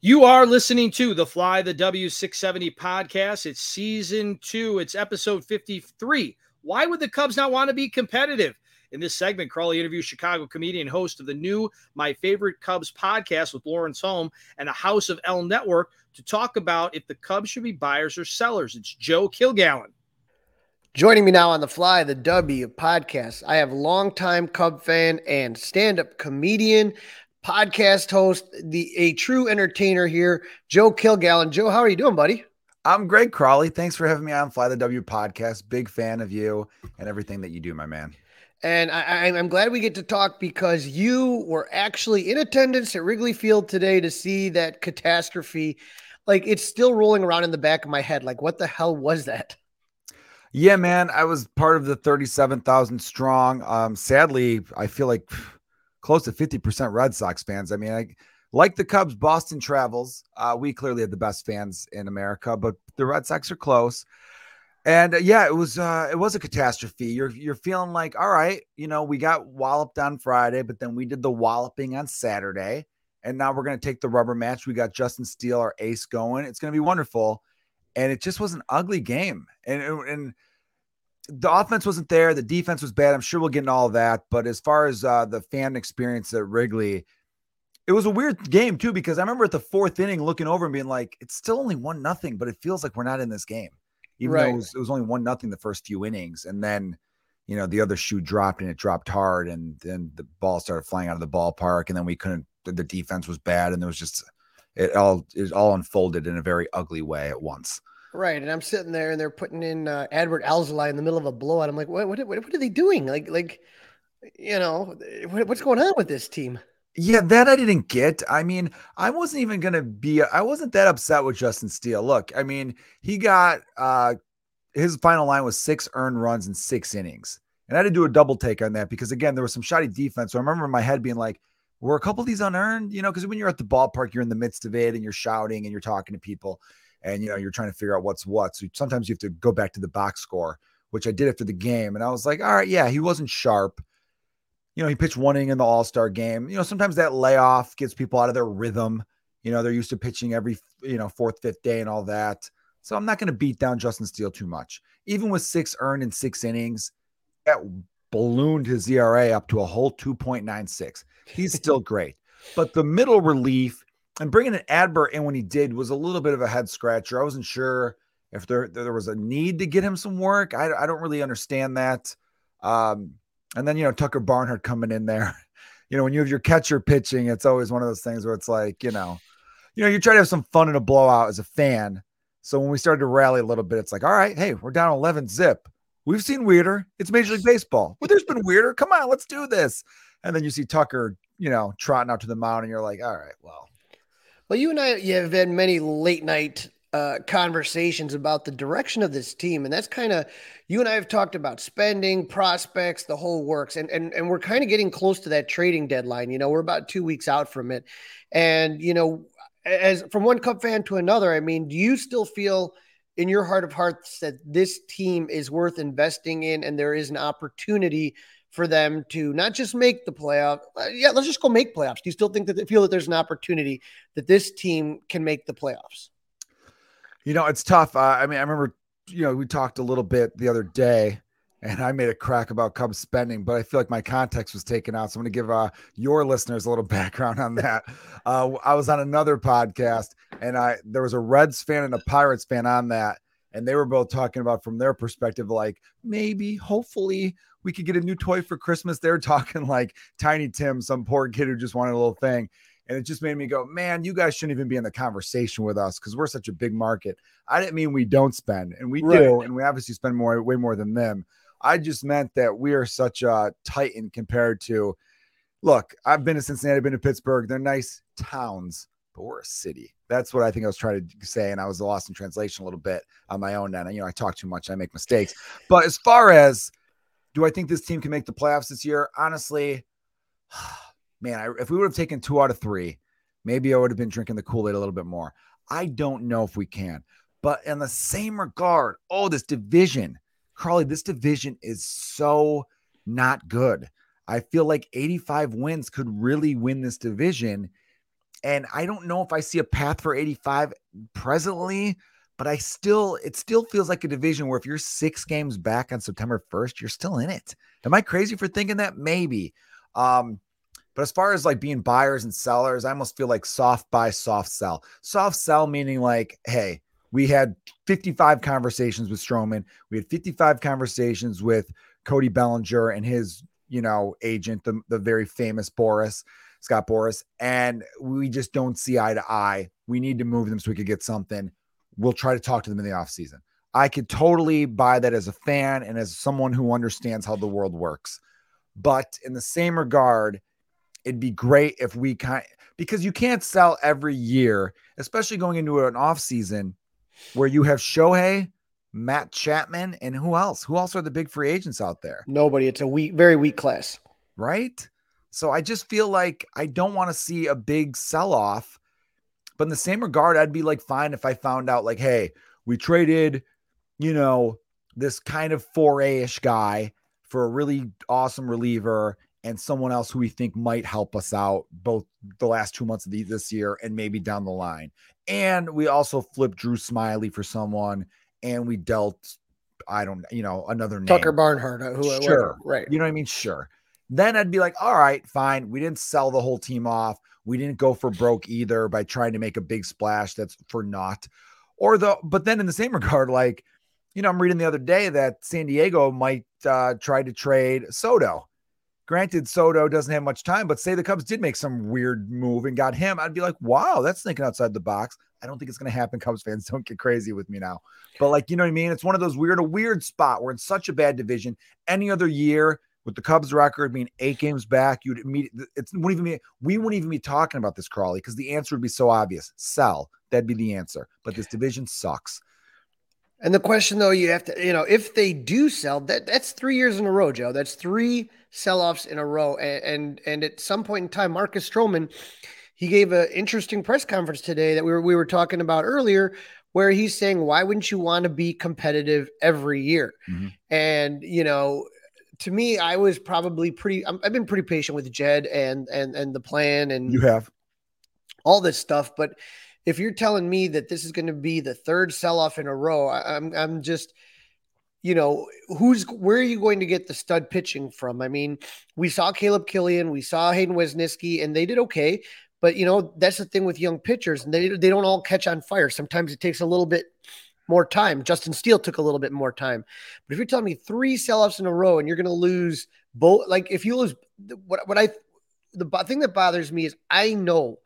You are listening to the Fly the W670 podcast. It's season two. It's episode 53. Why would the Cubs not want to be competitive? In this segment, Crawley interviews Chicago comedian host of the new My Favorite Cubs podcast with Lawrence Holmes and a House of L network to talk about if the Cubs should be buyers or sellers. It's Joe Kilgallon. Joining me now on the Fly the W podcast, I have longtime Cub fan and stand-up comedian, podcast host, the a true entertainer here, Joe Kilgallon. Joe, how are you doing, buddy? I'm Greg Crawley. Thanks for having me on Fly the W podcast. Big fan of you and everything that you do, my man. And I, am glad we get to talk because you were actually in attendance at Wrigley Field today to see that catastrophe. Like it's still rolling around in the back of my head. Like, what the hell was that? Yeah, man. I was part of the 37,000 strong. Um, sadly, I feel like close to 50% Red Sox fans. I mean, I like the Cubs, Boston travels. Uh, we clearly have the best fans in America, but the Red Sox are close. And uh, yeah, it was uh, it was a catastrophe. You're you're feeling like, all right, you know, we got walloped on Friday, but then we did the walloping on Saturday, and now we're gonna take the rubber match. We got Justin Steele, our ace, going. It's gonna be wonderful. And it just was an ugly game. And and the offense wasn't there. The defense was bad. I'm sure we'll get into all that. But as far as uh, the fan experience at Wrigley, it was a weird game too because I remember at the fourth inning looking over and being like, "It's still only one nothing, but it feels like we're not in this game." Even right. though it was, it was only one nothing the first few innings, and then you know the other shoe dropped and it dropped hard, and then the ball started flying out of the ballpark, and then we couldn't. The defense was bad, and there was just it all it all unfolded in a very ugly way at once. Right, and I'm sitting there, and they're putting in uh, Adbert Alzolay in the middle of a blowout. I'm like, what, what, what, what are they doing? Like, like, you know, what, what's going on with this team? Yeah, that I didn't get. I mean, I wasn't even gonna be. I wasn't that upset with Justin Steele. Look, I mean, he got uh his final line was six earned runs in six innings, and I had to do a double take on that because again, there was some shoddy defense. So I remember in my head being like, "Were a couple of these unearned?" You know, because when you're at the ballpark, you're in the midst of it and you're shouting and you're talking to people and you know you're trying to figure out what's what. So sometimes you have to go back to the box score, which I did after the game, and I was like, all right, yeah, he wasn't sharp. You know, he pitched one inning in the All Star game. You know, sometimes that layoff gets people out of their rhythm. You know, they're used to pitching every you know fourth, fifth day and all that. So I'm not going to beat down Justin Steele too much. Even with six earned in six innings, that ballooned his ERA up to a whole 2.96. He's still great. But the middle relief and bringing an Adbert in when he did was a little bit of a head scratcher. I wasn't sure if there there was a need to get him some work. I, I don't really understand that. Um, and then you know Tucker Barnhart coming in there. You know when you have your catcher pitching, it's always one of those things where it's like you know, you know you try to have some fun in a blowout as a fan. So when we started to rally a little bit, it's like all right, hey, we're down 11 zip. We've seen weirder. It's Major League Baseball. But there's been weirder. Come on, let's do this. And then you see Tucker, you know, trotting out to the mound, and you're like, all right, well, well, you and I you have had many late night uh, conversations about the direction of this team, and that's kind of you and I have talked about spending, prospects, the whole works, and and and we're kind of getting close to that trading deadline. You know, we're about two weeks out from it, and you know, as from one Cub fan to another, I mean, do you still feel? in your heart of hearts that this team is worth investing in and there is an opportunity for them to not just make the playoff. Yeah, let's just go make playoffs. Do you still think that they feel that there's an opportunity that this team can make the playoffs? You know, it's tough. Uh, I mean, I remember, you know, we talked a little bit the other day and I made a crack about Cubs spending, but I feel like my context was taken out. So I'm going to give uh, your listeners a little background on that. Uh, I was on another podcast and I there was a Reds fan and a Pirates fan on that and they were both talking about from their perspective like maybe hopefully we could get a new toy for christmas they're talking like tiny tim some poor kid who just wanted a little thing and it just made me go man you guys shouldn't even be in the conversation with us because we're such a big market i didn't mean we don't spend and we right. do and we obviously spend more way more than them i just meant that we are such a titan compared to look i've been to cincinnati I've been to pittsburgh they're nice towns but we're a City. That's what I think I was trying to say, and I was lost in translation a little bit on my own. And you know, I talk too much, I make mistakes. But as far as do I think this team can make the playoffs this year? Honestly, man, I, if we would have taken two out of three, maybe I would have been drinking the Kool Aid a little bit more. I don't know if we can. But in the same regard, oh, this division, Crawley, this division is so not good. I feel like 85 wins could really win this division. And I don't know if I see a path for 85 presently, but I still, it still feels like a division where if you're six games back on September 1st, you're still in it. Am I crazy for thinking that? Maybe. Um, but as far as like being buyers and sellers, I almost feel like soft buy, soft sell. Soft sell meaning like, hey, we had 55 conversations with Stroman. We had 55 conversations with Cody Bellinger and his you know, agent, the, the very famous Boras, Scott Boras, and we just don't see eye to eye. We need to move them so we could get something. We'll try to talk to them in the offseason. I could totally buy that as a fan and as someone who understands how the world works. But in the same regard, it'd be great if we kind because you can't sell every year, especially going into an off season where you have Shohei, Matt Chapman, and who else? Who else are the big free agents out there? Nobody. It's a weak, very weak class. Right. So I just feel like I don't want to see a big sell off. But in the same regard, I'd be like fine if I found out, like, hey, we traded, you know, this kind of 4A ish guy for a really awesome reliever and someone else who we think might help us out both the last two months of the, this year and maybe down the line. And we also flipped Drew Smyly for someone and we dealt, I don't, you know, another name. Tucker Barnhart, uh, who, sure, right? You know what I mean? Sure. Then I'd be like, all right, fine. We didn't sell the whole team off. We didn't go for broke either by trying to make a big splash that's for naught. Or the, but then in the same regard, like, you know, I'm reading the other day that San Diego might uh, try to trade Soto. Granted, Soto doesn't have much time, but say the Cubs did make some weird move and got him, I'd be like, wow, that's thinking outside the box. I don't think it's going to happen. Cubs fans don't get crazy with me now. But like, you know what I mean? It's one of those weird, a weird spot. We're in such a bad division. Any other year with the Cubs record being eight games back, you'd immediately, it wouldn't even be, we wouldn't even be talking about this, Crawley, because the answer would be so obvious. Sell. That'd be the answer. But this division sucks. And the question though, you have to, you know, if they do sell, that that's three years in a row, Joe. That's three sell-offs in a row. And and, and at some point in time, Marcus Stroman, he gave an interesting press conference today that we were we were talking about earlier, where he's saying, "Why wouldn't you want to be competitive every year?" Mm-hmm. And you know, to me, I was probably pretty. i have been pretty patient with Jed and and and the plan, and you have all this stuff. But if you're telling me that this is going to be the third sell off in a row, I, I'm I'm just you know, who's where are you going to get the stud pitching from? I mean, we saw Caleb Killian, we saw Hayden Wesneski, and they did okay. But you know, that's the thing with young pitchers, and they they don't all catch on fire. Sometimes it takes a little bit more time. Justin Steele took a little bit more time. But if you're telling me three sell-offs in a row and you're going to lose both, like if you lose, what what I the thing that bothers me is I know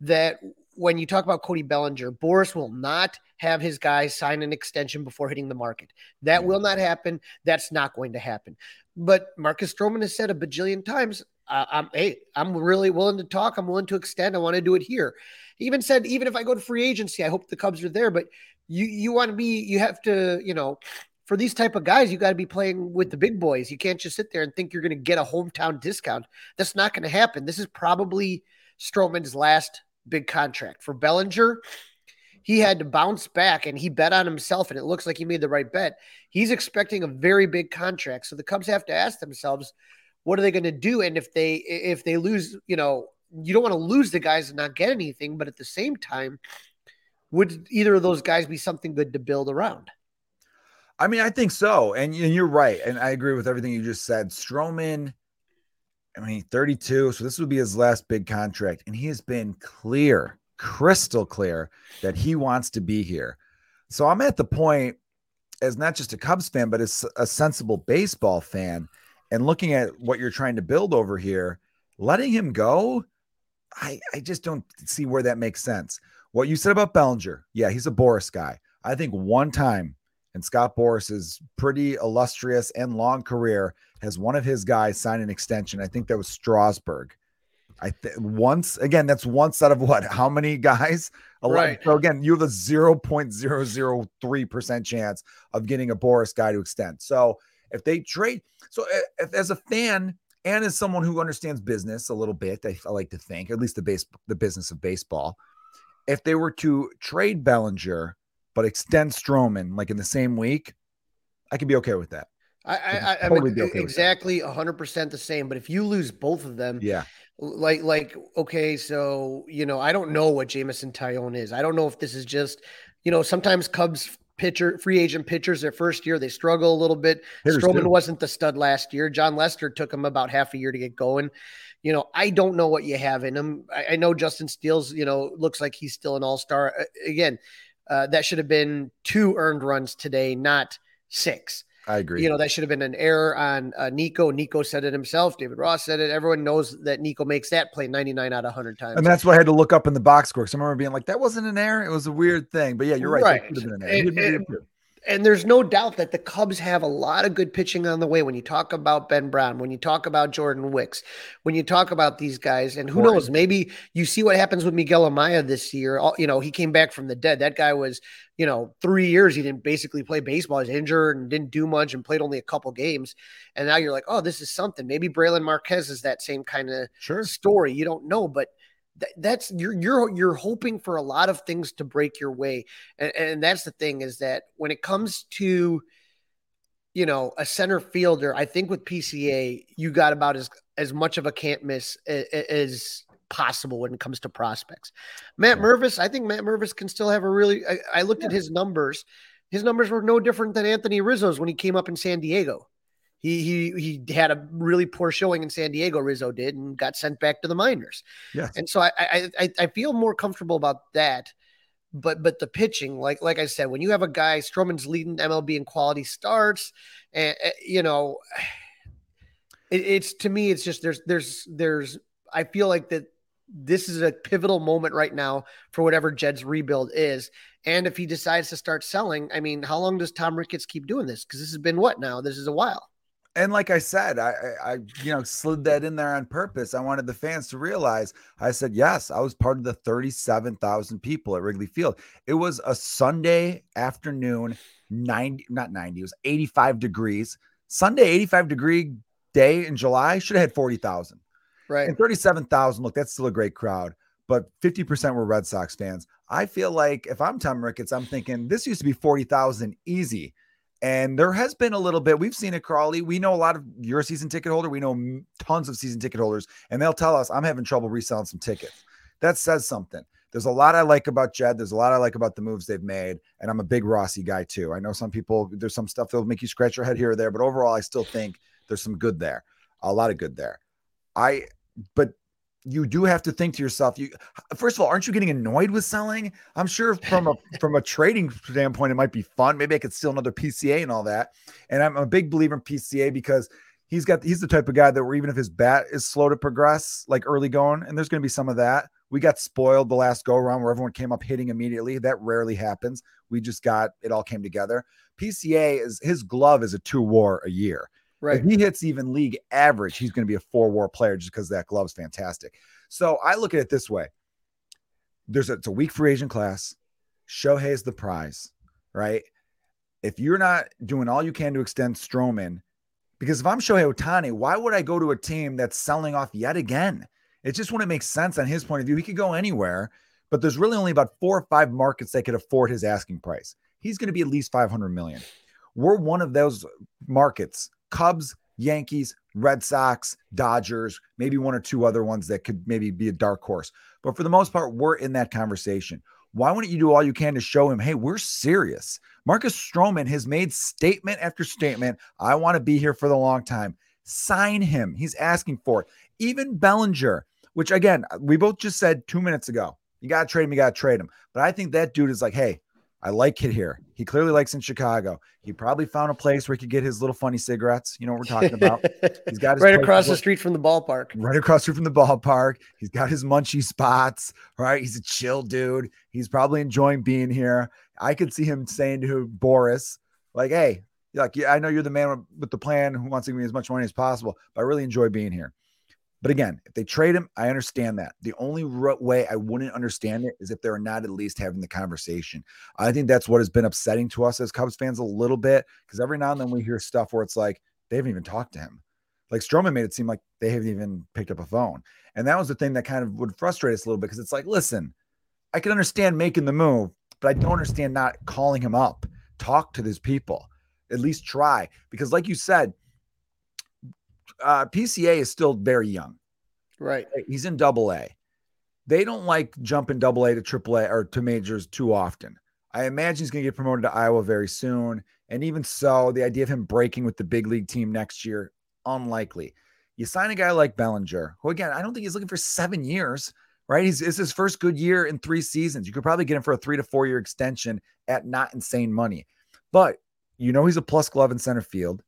that when you talk about Cody Bellinger, Boras will not have his guys sign an extension before hitting the market. That will not happen. That's not going to happen. But Marcus Stroman has said a bajillion times, uh, I'm hey, I'm really willing to talk. I'm willing to extend. I want to do it here. He even said, even if I go to free agency, I hope the Cubs are there. But you you want to be, you have to, you know, for these type of guys, you got to be playing with the big boys. You can't just sit there and think you're going to get a hometown discount. That's not going to happen. This is probably Stroman's last big contract for Bellinger. He had to bounce back and he bet on himself, and it looks like he made the right bet. He's expecting a very big contract. So the Cubs have to ask themselves, what are they going to do? And if they if they lose, you know, you don't want to lose the guys and not get anything, but at the same time, would either of those guys be something good to build around? I mean, I think so. And, and you're right. And I agree with everything you just said. Stroman, I mean, 32. So this would be his last big contract. And he has been clear, crystal clear that he wants to be here. So I'm at the point as not just a Cubs fan, but as a sensible baseball fan and looking at what you're trying to build over here, letting him go, I, I just don't see where that makes sense. What you said about Bellinger, yeah, he's a Boras guy. I think one time in Scott Boras's pretty illustrious and long career has one of his guys signed an extension. I think that was Strasburg. I think once again, that's once out of what? How many guys? A Right. Lot. So again, you have a 0.003% chance of getting a Boras guy to extend. So if they trade, so uh, if as a fan and as someone who understands business a little bit, I, I like to think, at least the base the business of baseball, if they were to trade Bellinger but extend Stroman like in the same week, I could be okay with that. I, I, I, totally be okay with exactly 100% the same. But if you lose both of them, Yeah. like like okay so you know i don't know what Jameson Taillon is i don't know if this is just you know sometimes cubs pitcher free agent pitchers their first year they struggle a little bit Hitters Stroman do. wasn't the stud last year jon lester took him about half a year to get going you know i don't know what you have in him i, I know justin steele's you know looks like he's still an all-star Uh, again uh, that should have been two earned runs today not six I agree. you know, that should have been an error on uh, Nico. Nico said it himself. David Ross said it. Everyone knows that Nico makes that play 99 out of 100 times. And that's what I had to look up in the box score. 'cause I remember being like, that wasn't an error. It was a weird thing. But yeah, you're right. Right. could have been an error. He it and- there's no doubt that the Cubs have a lot of good pitching on the way. When you talk about Ben Brown, when you talk about Jordan Wicks, when you talk about these guys, and who Right. knows, maybe you see what happens with Miguel Amaya this year. All- You know, he came back from the dead. That guy was, you know, three years he didn't basically play baseball. He's injured and didn't do much and played only a couple games. And now you're like, oh, this is something. Maybe Brailyn Marquez is that same kind of Sure. story. You don't know, but th- that's you're you're you're hoping for a lot of things to break your way, and, and that's the thing is that when it comes to you know a center fielder, I think with PCA you got about as as much of a can't miss as possible when it comes to prospects. Matt Yeah. Mervis, I think Matt Mervis can still have a really. I, I looked at his numbers. His numbers were no different than Anthony Rizzo's when he came up in San Diego. He he he had a really poor showing in San Diego. Rizzo did and got sent back to the minors. Yes. And so I I I, I feel more comfortable about that. But but the pitching, like like I said, when you have a guy Stroman's leading MLB in quality starts, and you know, it, it's to me, it's just there's there's there's I feel like that this is a pivotal moment right now for whatever Jed's rebuild is. And if he decides to start selling, I mean, how long does Tom Ricketts keep doing this? Because this has been what now? This is a while. And like I said, I, I, you know, slid that in there on purpose. I wanted the fans to realize. I said, yes, I was part of the 37,000 people at Wrigley Field. It was a Sunday afternoon, 90, not 90, it was 85 degrees. Sunday, 85 degree day in July should have had 40,000. Right. And 37,000, look, that's still a great crowd, but 50% were Red Sox fans. I feel like if I'm Tom Ricketts, I'm thinking this used to be 40,000 easy. And there has been a little bit. We've seen it, Crawley. We know a lot of your season ticket holder. We know tons of season ticket holders, and they'll tell us I'm having trouble reselling some tickets. That says something. There's a lot I like about Jed. There's a lot I like about the moves they've made, and I'm a big Rossi guy too. I know some people. There's some stuff that'll make you scratch your head here or there, but overall, I still think there's some good there. A lot of good there. I, but you do have to think to yourself. You first of all, aren't you getting annoyed with selling? I'm sure from a from a trading standpoint, it might be fun. Maybe I could steal another PCA and all that. And I'm a big believer in PCA because he's got he's the type of guy that where even if his bat is slow to progress, like early going, and there's going to be some of that. We got spoiled the last go around where everyone came up hitting immediately. That rarely happens. We just got it all came together. PCA is his glove is a two war a year. Right. If he hits even league average, he's going to be a four war player just because that glove's fantastic. So I look at it this way there's a, it's a weak free agent class. Shohei's the prize, right? If you're not doing all you can to extend Stroman, because if I'm Shohei Ohtani, why would I go to a team that's selling off yet again? It just wouldn't make sense on his point of view. He could go anywhere, but there's really only about four or five markets that could afford his asking price. He's going to be at least 500 million. We're one of those markets Cubs, Yankees, Red Sox, Dodgers, maybe one or two other ones that could maybe be a dark horse. But for the most part, we're in that conversation. Why wouldn't you do all you can to show him, hey, we're serious? Marcus Stroman has made statement after statement. I want to be here for the long time. Sign him. He's asking for it. Even Bellinger, which again, we both just said two minutes ago, you got to trade him, you got to trade him. But I think that dude is like, hey, I like it here. He clearly likes in Chicago. He probably found a place where he could get his little funny cigarettes. You know what we're talking about. He's got his right across the street from the ballpark. right across the street from the ballpark. He's got his munchy spots, right? He's a chill dude. He's probably enjoying being here. I could see him saying to Boras, like, hey, like, yeah, I know you're the man with the plan who wants to give me as much money as possible, but I really enjoy being here. But again, if they trade him, I understand that. The only way I wouldn't understand it is if they're not at least having the conversation. I think that's what has been upsetting to us as Cubs fans a little bit because every now and then we hear stuff where it's like they haven't even talked to him. Like Stroman made it seem like they haven't even picked up a phone. And that was the thing that kind of would frustrate us a little bit because it's like, listen, I can understand making the move, but I don't understand not calling him up. Talk to these people. At least try. Because, like you said, uh, PCA is still very young. Right. He's in double A. They don't like jumping double A to triple A or to majors too often. I imagine he's going to get promoted to Iowa very soon. And even so, the idea of him breaking with the big league team next year, unlikely. You sign a guy like Bellinger, who again, I don't think he's looking for seven years, right? He's it's his first good year in three seasons. You could probably get him for a three to four year extension at not insane money. But you know he's a plus glove in center field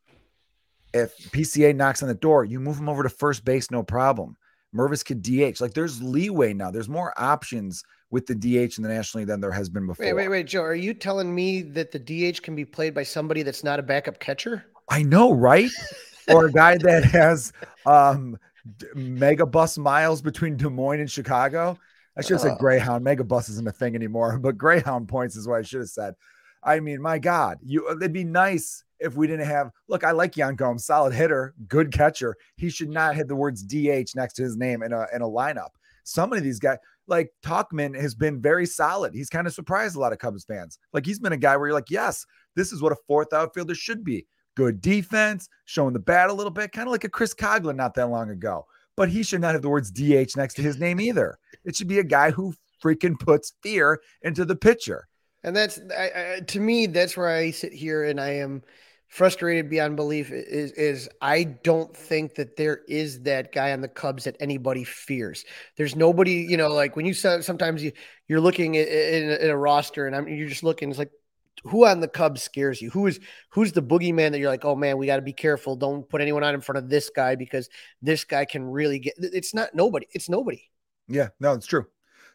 if PCA knocks on the door, you move him over to first base, no problem. Mervis could DH. Like there's leeway now. There's more options with the DH in the National League than there has been before. Wait, wait, wait, Joe. Are you telling me that the DH can be played by somebody that's not a backup catcher? I know, right? or a guy that has um mega bus miles between Des Moines and Chicago. I should have said Greyhound. Mega bus isn't a thing anymore, but Greyhound points is what I should have said. I mean, my God, you it'd be nice if we didn't have look, I like Yan Gomes, solid hitter, good catcher. He should not have the words DH next to his name in a in a lineup. Some of these guys, like Tauchman, has been very solid. He's kind of surprised a lot of Cubs fans. Like he's been a guy where you're like, yes, this is what a fourth outfielder should be. Good defense, showing the bat a little bit, kind of like a Chris Coghlan not that long ago. But he should not have the words DH next to his name either. It should be a guy who freaking puts fear into the pitcher. And that's I, I, to me, that's where I sit here and I am frustrated beyond belief is is I don't think that there is that guy on the Cubs that anybody fears. There's nobody, you know, like when you sometimes you you're looking in, a, in a roster and I'm you're just looking. It's like who on the Cubs scares you? Who is who's the boogeyman that you're like, oh man, we got to be careful. Don't put anyone on in front of this guy because this guy can really get. It's not nobody. It's nobody. Yeah, no, it's true.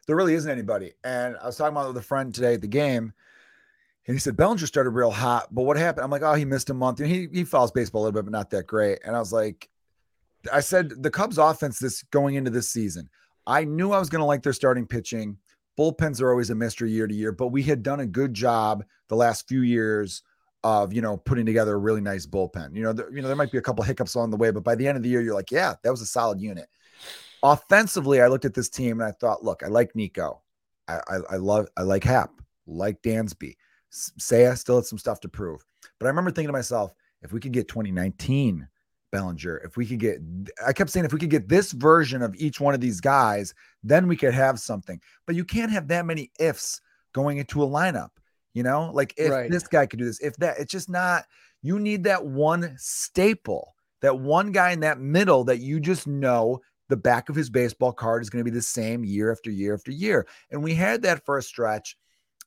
There really isn't anybody. And I was talking about with a friend today at the game and he said Bellinger started real hot, but what happened? I'm like, oh, he missed a month. And he he follows baseball a little bit, but not that great. And I was like, I said the Cubs offense this going into this season, I knew I was going to like their starting pitching. Bullpens are always a mystery year to year, but we had done a good job the last few years of you know putting together a really nice bullpen. You know, there, you know there might be a couple hiccups along the way, but by the end of the year, you're like, yeah, that was a solid unit. Offensively, I looked at this team and I thought, look, I like Nico, I, I, I love, I like Happ, like Dansby. Seiya still had some stuff to prove. But I remember thinking to myself, if we could get 2019 Bellinger, if we could get, I kept saying, if we could get this version of each one of these guys, then we could have something. But you can't have that many ifs going into a lineup, you know, like if right. this guy could do this, if that, it's just not, you need that one staple, that one guy in that middle that you just know the back of his baseball card is going to be the same year after year after year. And we had that for a stretch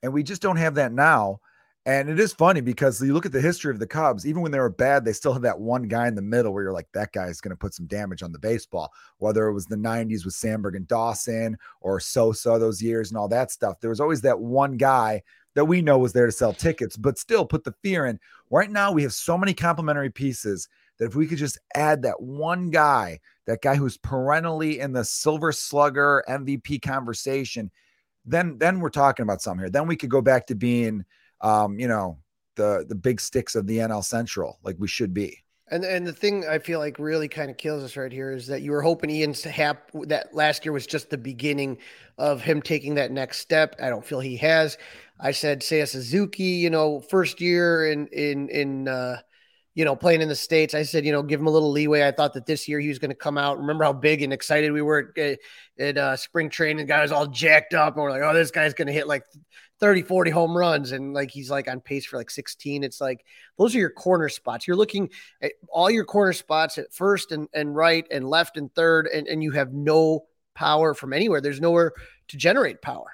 and we just don't have that now. And it is funny because you look at the history of the Cubs, even when they were bad, they still have that one guy in the middle where you're like, that guy's going to put some damage on the baseball. Whether it was the 90s with Sandberg and Dawson or Sosa those years and all that stuff, there was always that one guy that we know was there to sell tickets, but still put the fear in. Right now, we have so many complementary pieces that if we could just add that one guy, that guy who's perennially in the silver slugger MVP conversation, then then we're talking about something here. Then we could go back to being, um, you know, the the big sticks of the NL Central, like we should be. And and the thing I feel like really kind of kills us right here is that you were hoping Ian's hap that last year was just the beginning of him taking that next step. I don't feel he has. I said Seiya Suzuki, you know, first year in in in uh, you know, playing in the States, I said, you know, give him a little leeway. I thought that this year he was going to come out. Remember how big and excited we were at, at uh, spring training? The guy was all jacked up, and we're like, oh, this guy's going to hit like 30, 40 home runs. And like he's like on pace for like 16. It's like those are your corner spots. You're looking at all your corner spots at first and, and right and left and third, and, and you have no power from anywhere. There's nowhere to generate power.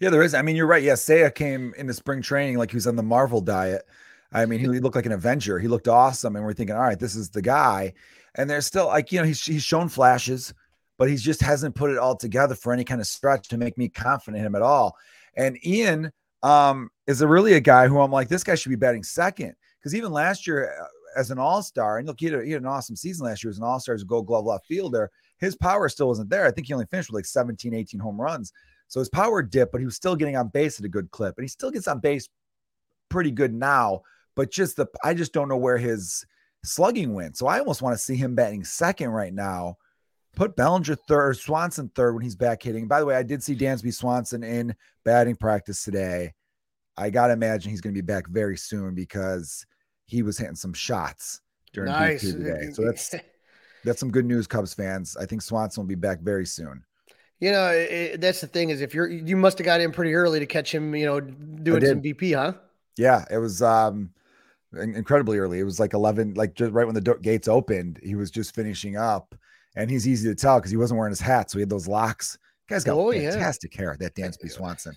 Yeah, there is. I mean, you're right. Yeah, Seiya came into spring training like he was on the Marvel diet. I mean, he looked like an Avenger. He looked awesome, and we're thinking, all right, this is the guy. And there's still like you know he's he's shown flashes, but he just hasn't put it all together for any kind of stretch to make me confident in him at all. And Ian um, is a really a guy who I'm like, this guy should be batting second because even last year uh, as an All Star, and look, he had, he had, an awesome season last year as an All Star, as a Gold Glove left fielder. his power still wasn't there. I think he only finished with like 17, 18 home runs. So his power dipped, but he was still getting on base at a good clip. And he still gets on base pretty good now. But just the, I just don't know where his slugging went. So I almost want to see him batting second right now. Put Bellinger third, Swanson third when he's back hitting. By the way, I did see Dansby Swanson in batting practice today. I got to imagine he's going to be back very soon because he was hitting some shots during nice. today. So that's that's some good news, Cubs fans. I think Swanson will be back very soon. You know, it, that's the thing is if you're you must have got in pretty early to catch him. You know, doing some BP, huh? Yeah, it was um incredibly early. It was like eleven, like just right when the do- gates opened. He was just finishing up, and he's easy to tell because he wasn't wearing his hat, so he had those locks. Guy's got oh, fantastic yeah. hair. That Dansby Swanson.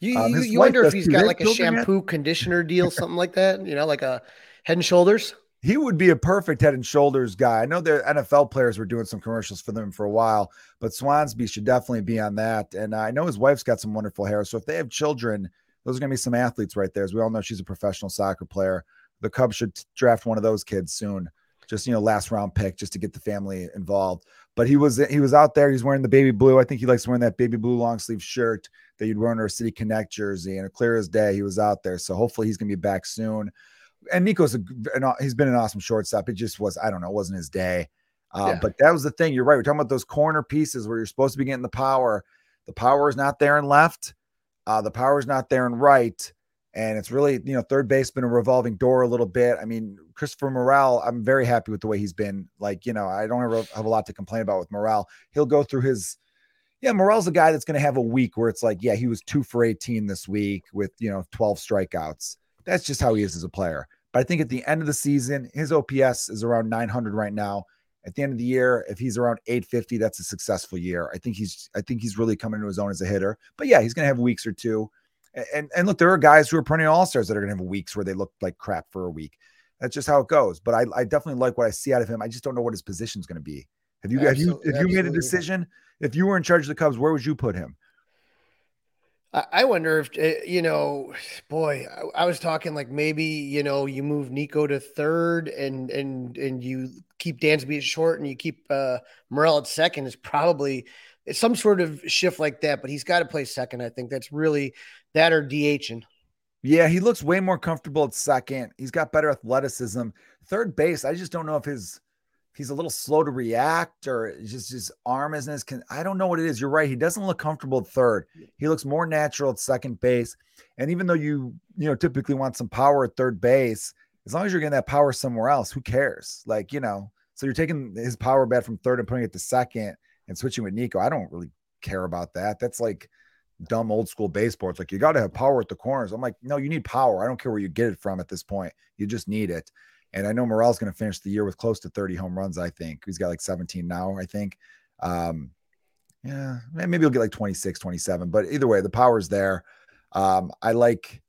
You, um, you, you wonder if he's got like a shampoo yet? conditioner deal, something like that. You know, like a Head and Shoulders. He would be a perfect Head and Shoulders guy. I know the NFL players were doing some commercials for them for a while, but Swansby should definitely be on that. And I know his wife's got some wonderful hair. So if they have children, those are going to be some athletes right there. As we all know, she's a professional soccer player. The Cubs should draft one of those kids soon. Just you know, last round pick, just to get the family involved. But he was he was out there. He's wearing the baby blue. I think he likes wearing that baby blue long sleeve shirt that you'd wear under a City Connect jersey. And a clear as day, he was out there. So hopefully he's going to be back soon. And Nico's a, an, he's been an awesome shortstop. It just was I don't know, it wasn't his day. Uh, yeah. But that was the thing. You're right. We're talking about those corner pieces where you're supposed to be getting the power. The power is not there in left. Uh, the power is not there in right. And it's really, you know, third base been a revolving door a little bit. I mean, Christopher Morel, I'm very happy with the way he's been. Like, you know, I don't ever have a lot to complain about with Morel. He'll go through his yeah, Morel's a guy that's going to have a week where it's like, yeah, he was two for 18 this week with, you know, 12 strikeouts. That's just how he is as a player. But I think at the end of the season, his OPS is around 900 right now. At the end of the year, if he's around 850, that's a successful year. I think he's, I think he's really coming to his own as a hitter. But yeah, he's going to have weeks or two. And and look, there are guys who are perennial all stars that are going to have weeks where they look like crap for a week. That's just how it goes. But I, I definitely like what I see out of him. I just don't know what his position is going to be. Have you absolutely, have you have you made a decision? If you were in charge of the Cubs, where would you put him? I wonder if eh, you know, boy. I was talking like maybe you know you move Nico to third and and and you keep Dansby at short and you keep uh, Morel at second is probably it's some sort of shift like that. But he's got to play second. I think that's really that or DHing. Yeah, he looks way more comfortable at second. He's got better athleticism. Third base, I just don't know if his he's a little slow to react or just his arm isn't as con- I don't know what it is. You're right. He doesn't look comfortable at third. He looks more natural at second base. And even though you, you know, typically want some power at third base, as long as you're getting that power somewhere else, who cares? Like, you know, so you're taking his power bat from third and putting it to second and switching with Nico. I don't really care about that. That's like dumb old school baseball. It's like you got to have power at the corners. I'm like, no, you need power. I don't care where you get it from at this point. You just need it. And I know Morel's going to finish the year with close to 30 home runs. I think he's got like 17 now. I think. Um, yeah, maybe he'll get like 26, 27. But either way, the power's there. Um, I like,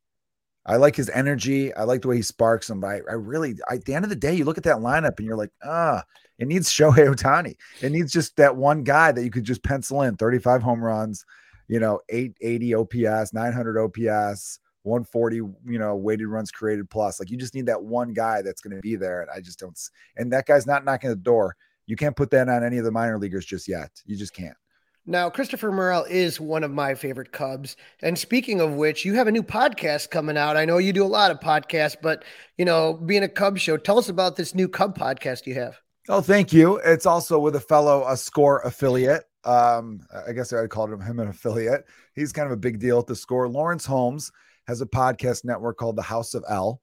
I like his energy. I like the way he sparks them. But I, I really, I, at the end of the day, you look at that lineup and you're like, ah, it needs Shohei Ohtani. It needs just that one guy that you could just pencil in 35 home runs, you know, 880 OPS, 900 OPS, 140, you know, weighted runs created plus. Like you just need that one guy that's going to be there. And I just don't. And that guy's not knocking the door. You can't put that on any of the minor leaguers just yet. You just can't. Now, Christopher Morel is one of my favorite Cubs. And speaking of which, you have a new podcast coming out. I know you do a lot of podcasts, but you know, being a Cub show, tell us about this new Cub podcast you have. Oh, thank you. It's also with a fellow a score affiliate. Um, I guess I'd call him him an affiliate. He's kind of a big deal at the score. Lawrence Holmes has a podcast network called The House of L.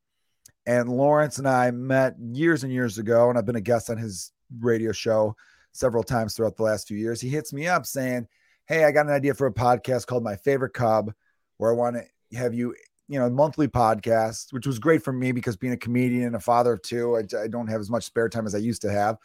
And Lawrence and I met years and years ago, and I've been a guest on his radio show several times throughout the last few years. He hits me up saying, Hey, I got an idea for a podcast called My Favorite Cub, where I want to have you, you know, monthly podcast, which was great for me because being a comedian and a father of two, I, I don't have as much spare time as I used to have.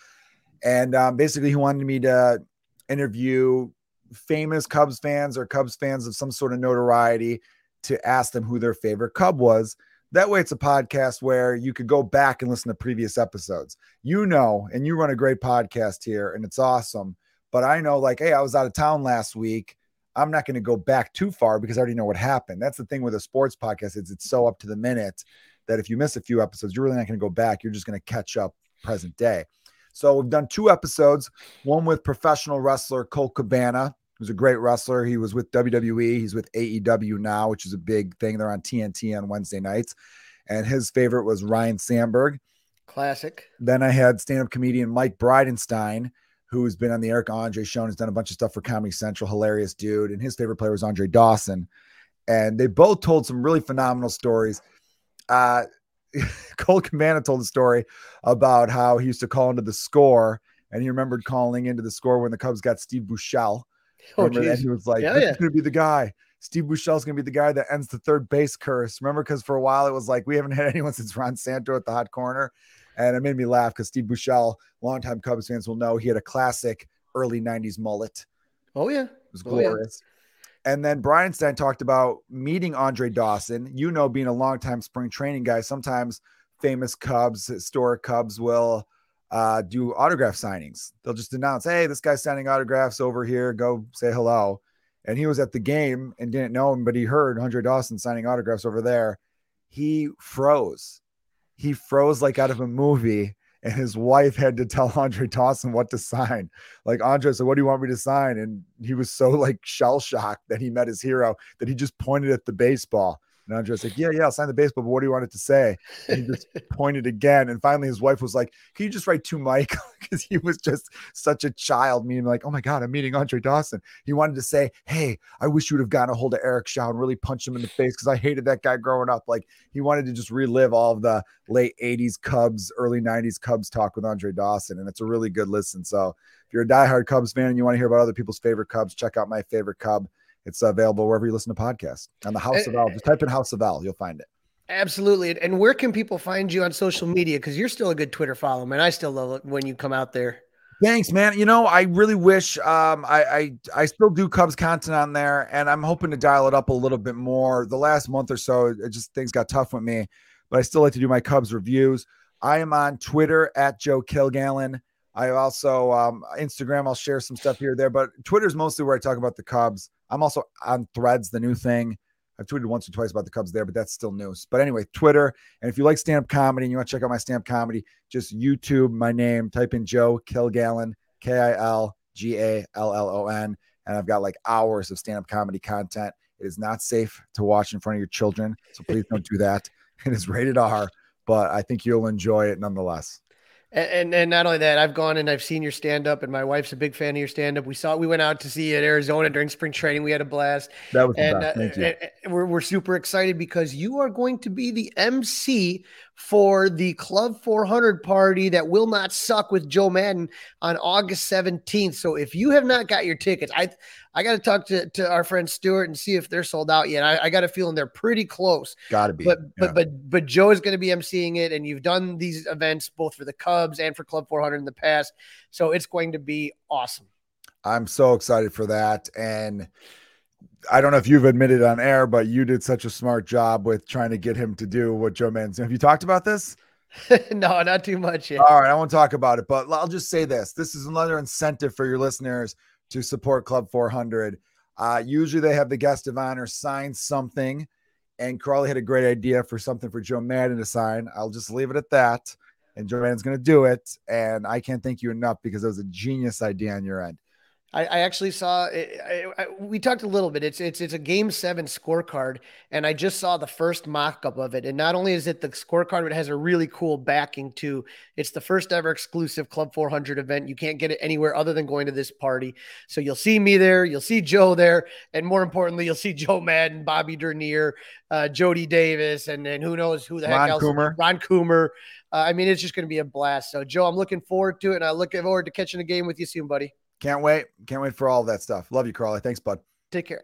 And um, basically, he wanted me to interview famous Cubs fans or Cubs fans of some sort of notoriety to ask them who their favorite Cub was. That way, it's a podcast where you could go back and listen to previous episodes. You know, and you run a great podcast here, and it's awesome. But I know, like, hey, I was out of town last week. I'm not going to go back too far because I already know what happened. That's the thing with a sports podcast is it's so up to the minute that if you miss a few episodes, you're really not going to go back. You're just going to catch up present day. So we've done two episodes, one with professional wrestler Cole Cabana, who's a great wrestler. He was with WWE, he's with AEW now, which is a big thing. They're on TNT on Wednesday nights. And his favorite was Ryne Sandberg. Classic. Then I had stand-up comedian Mike Bridenstine, who's been on the Eric Andre show and has done a bunch of stuff for Comedy Central. Hilarious dude. And his favorite player was Andre Dawson. And they both told some really phenomenal stories. Uh, Colt Cabana told a story about how he used to call into the score, and he remembered calling into the score when the Cubs got Steve Buechele. Oh, Remember that? He was like, Yeah, "This yeah. is going to be the guy. Steve Buechele's going to be the guy that ends the third base curse." Remember, because for a while it was like we haven't had anyone since Ron Santo at the hot corner, and it made me laugh because Steve Buechele, longtime Cubs fans will know, he had a classic early '90s mullet. Oh yeah. It was Oh, yeah. glorious. And then Bridenstine talked about meeting Andre Dawson. You know, being a longtime spring training guy, sometimes famous Cubs, historic Cubs will uh, do autograph signings. They'll just announce, hey, this guy's signing autographs over here. Go say hello. And he was at the game and didn't know him, but he heard Andre Dawson signing autographs over there. He froze. He froze like out of a movie. And his wife had to tell Andre Dawson what to sign like Andre said, What do you want me to sign? And he was so like shell shocked that he met his hero that he just pointed at the baseball. And Andre was like, Yeah, yeah, I'll sign the baseball, but what do you want it to say? And he just pointed again. And finally his wife was like, Can you just write to Mike? Because he was just such a child, meaning like, Oh my God, I'm meeting Andre Dawson. He wanted to say, Hey, I wish you would have gotten a hold of Eric Show and really punched him in the face because I hated that guy growing up. Like he wanted to just relive all of the late 80s Cubs, early 90s Cubs talk with Andre Dawson. And it's a really good listen. So if you're a diehard Cubs fan and you want to hear about other people's favorite Cubs, check out my favorite Cub. It's available wherever you listen to podcasts. On the House of L, just type in House of L, you'll find it. Absolutely. And- And where can people find you on social media? Because you're still a good Twitter follow, man. I still love it when you come out there. Thanks, man. You know, I really wish um, I, I I still do Cubs content on there, and I'm hoping to dial it up a little bit more. The last month or so, it just things got tough with me, but I still like to do my Cubs reviews. I am on Twitter at Joe Kilgallon. I also um, Instagram. I'll share some stuff here there, but Twitter's mostly where I talk about the Cubs. I'm also on Threads, the new thing. I've tweeted once or twice about the Cubs there, but that's still news. But anyway, Twitter. And if you like stand up comedy and you want to check out my stand up comedy, just YouTube my name, type in Joe Kilgallon, K I L G A L L O N. And I've got like hours of stand up comedy content. It is not safe to watch in front of your children. So please don't do that. It is rated R, but I think you'll enjoy it nonetheless. And, and and not only that, I've gone and I've seen your stand up, and my wife's a big fan of your stand up. We saw we went out to see you at Arizona during spring training. We had a blast. That was and uh, Thank you. and we're, we're super excited because you are going to be the MC for the Club 400 party that will not suck with Joe Maddon on August 17th. So if you have not got your tickets, I I got to talk to, to our friend Stuart and see if they're sold out yet. I, I got a feeling they're pretty close. Got to be. But Yeah. but but but Joe is going to be emceeing it, and you've done these events both for the Cubs and for Club 400 in the past, so it's going to be awesome. I'm so excited for that. And I don't know if you've admitted on air, but you did such a smart job with trying to get him to do what Joe Man's. Have you talked about this? no, not too much yet. All right, I won't talk about it, but I'll just say this: this is another incentive for your listeners to support Club 400. Uh, usually, they have the guest of honor sign something, and Crawley had a great idea for something for Joe Maddon to sign. I'll just leave it at that, and Joe Maddon's going to do it, and I can't thank you enough because it was a genius idea on your end. I, I actually saw. I, I, we talked a little bit. It's it's it's a game seven scorecard, and I just saw the first mock up of it. And not only is it the scorecard, but it has a really cool backing too. It's the first ever exclusive Club 400 event. You can't get it anywhere other than going to this party. So you'll see me there, you'll see Joe there, and more importantly, you'll see Joe Maddon, Bobby Dernier, uh, Jody Davis, and then who knows who the heck Ron else. Coomer. Ron Coomer. Uh, I mean, it's just going to be a blast. So Joe, I'm looking forward to it, and I look forward to catching a game with you soon, buddy. Can't wait. Can't wait for all that stuff. Love you, Crawley. Thanks, bud. Take care.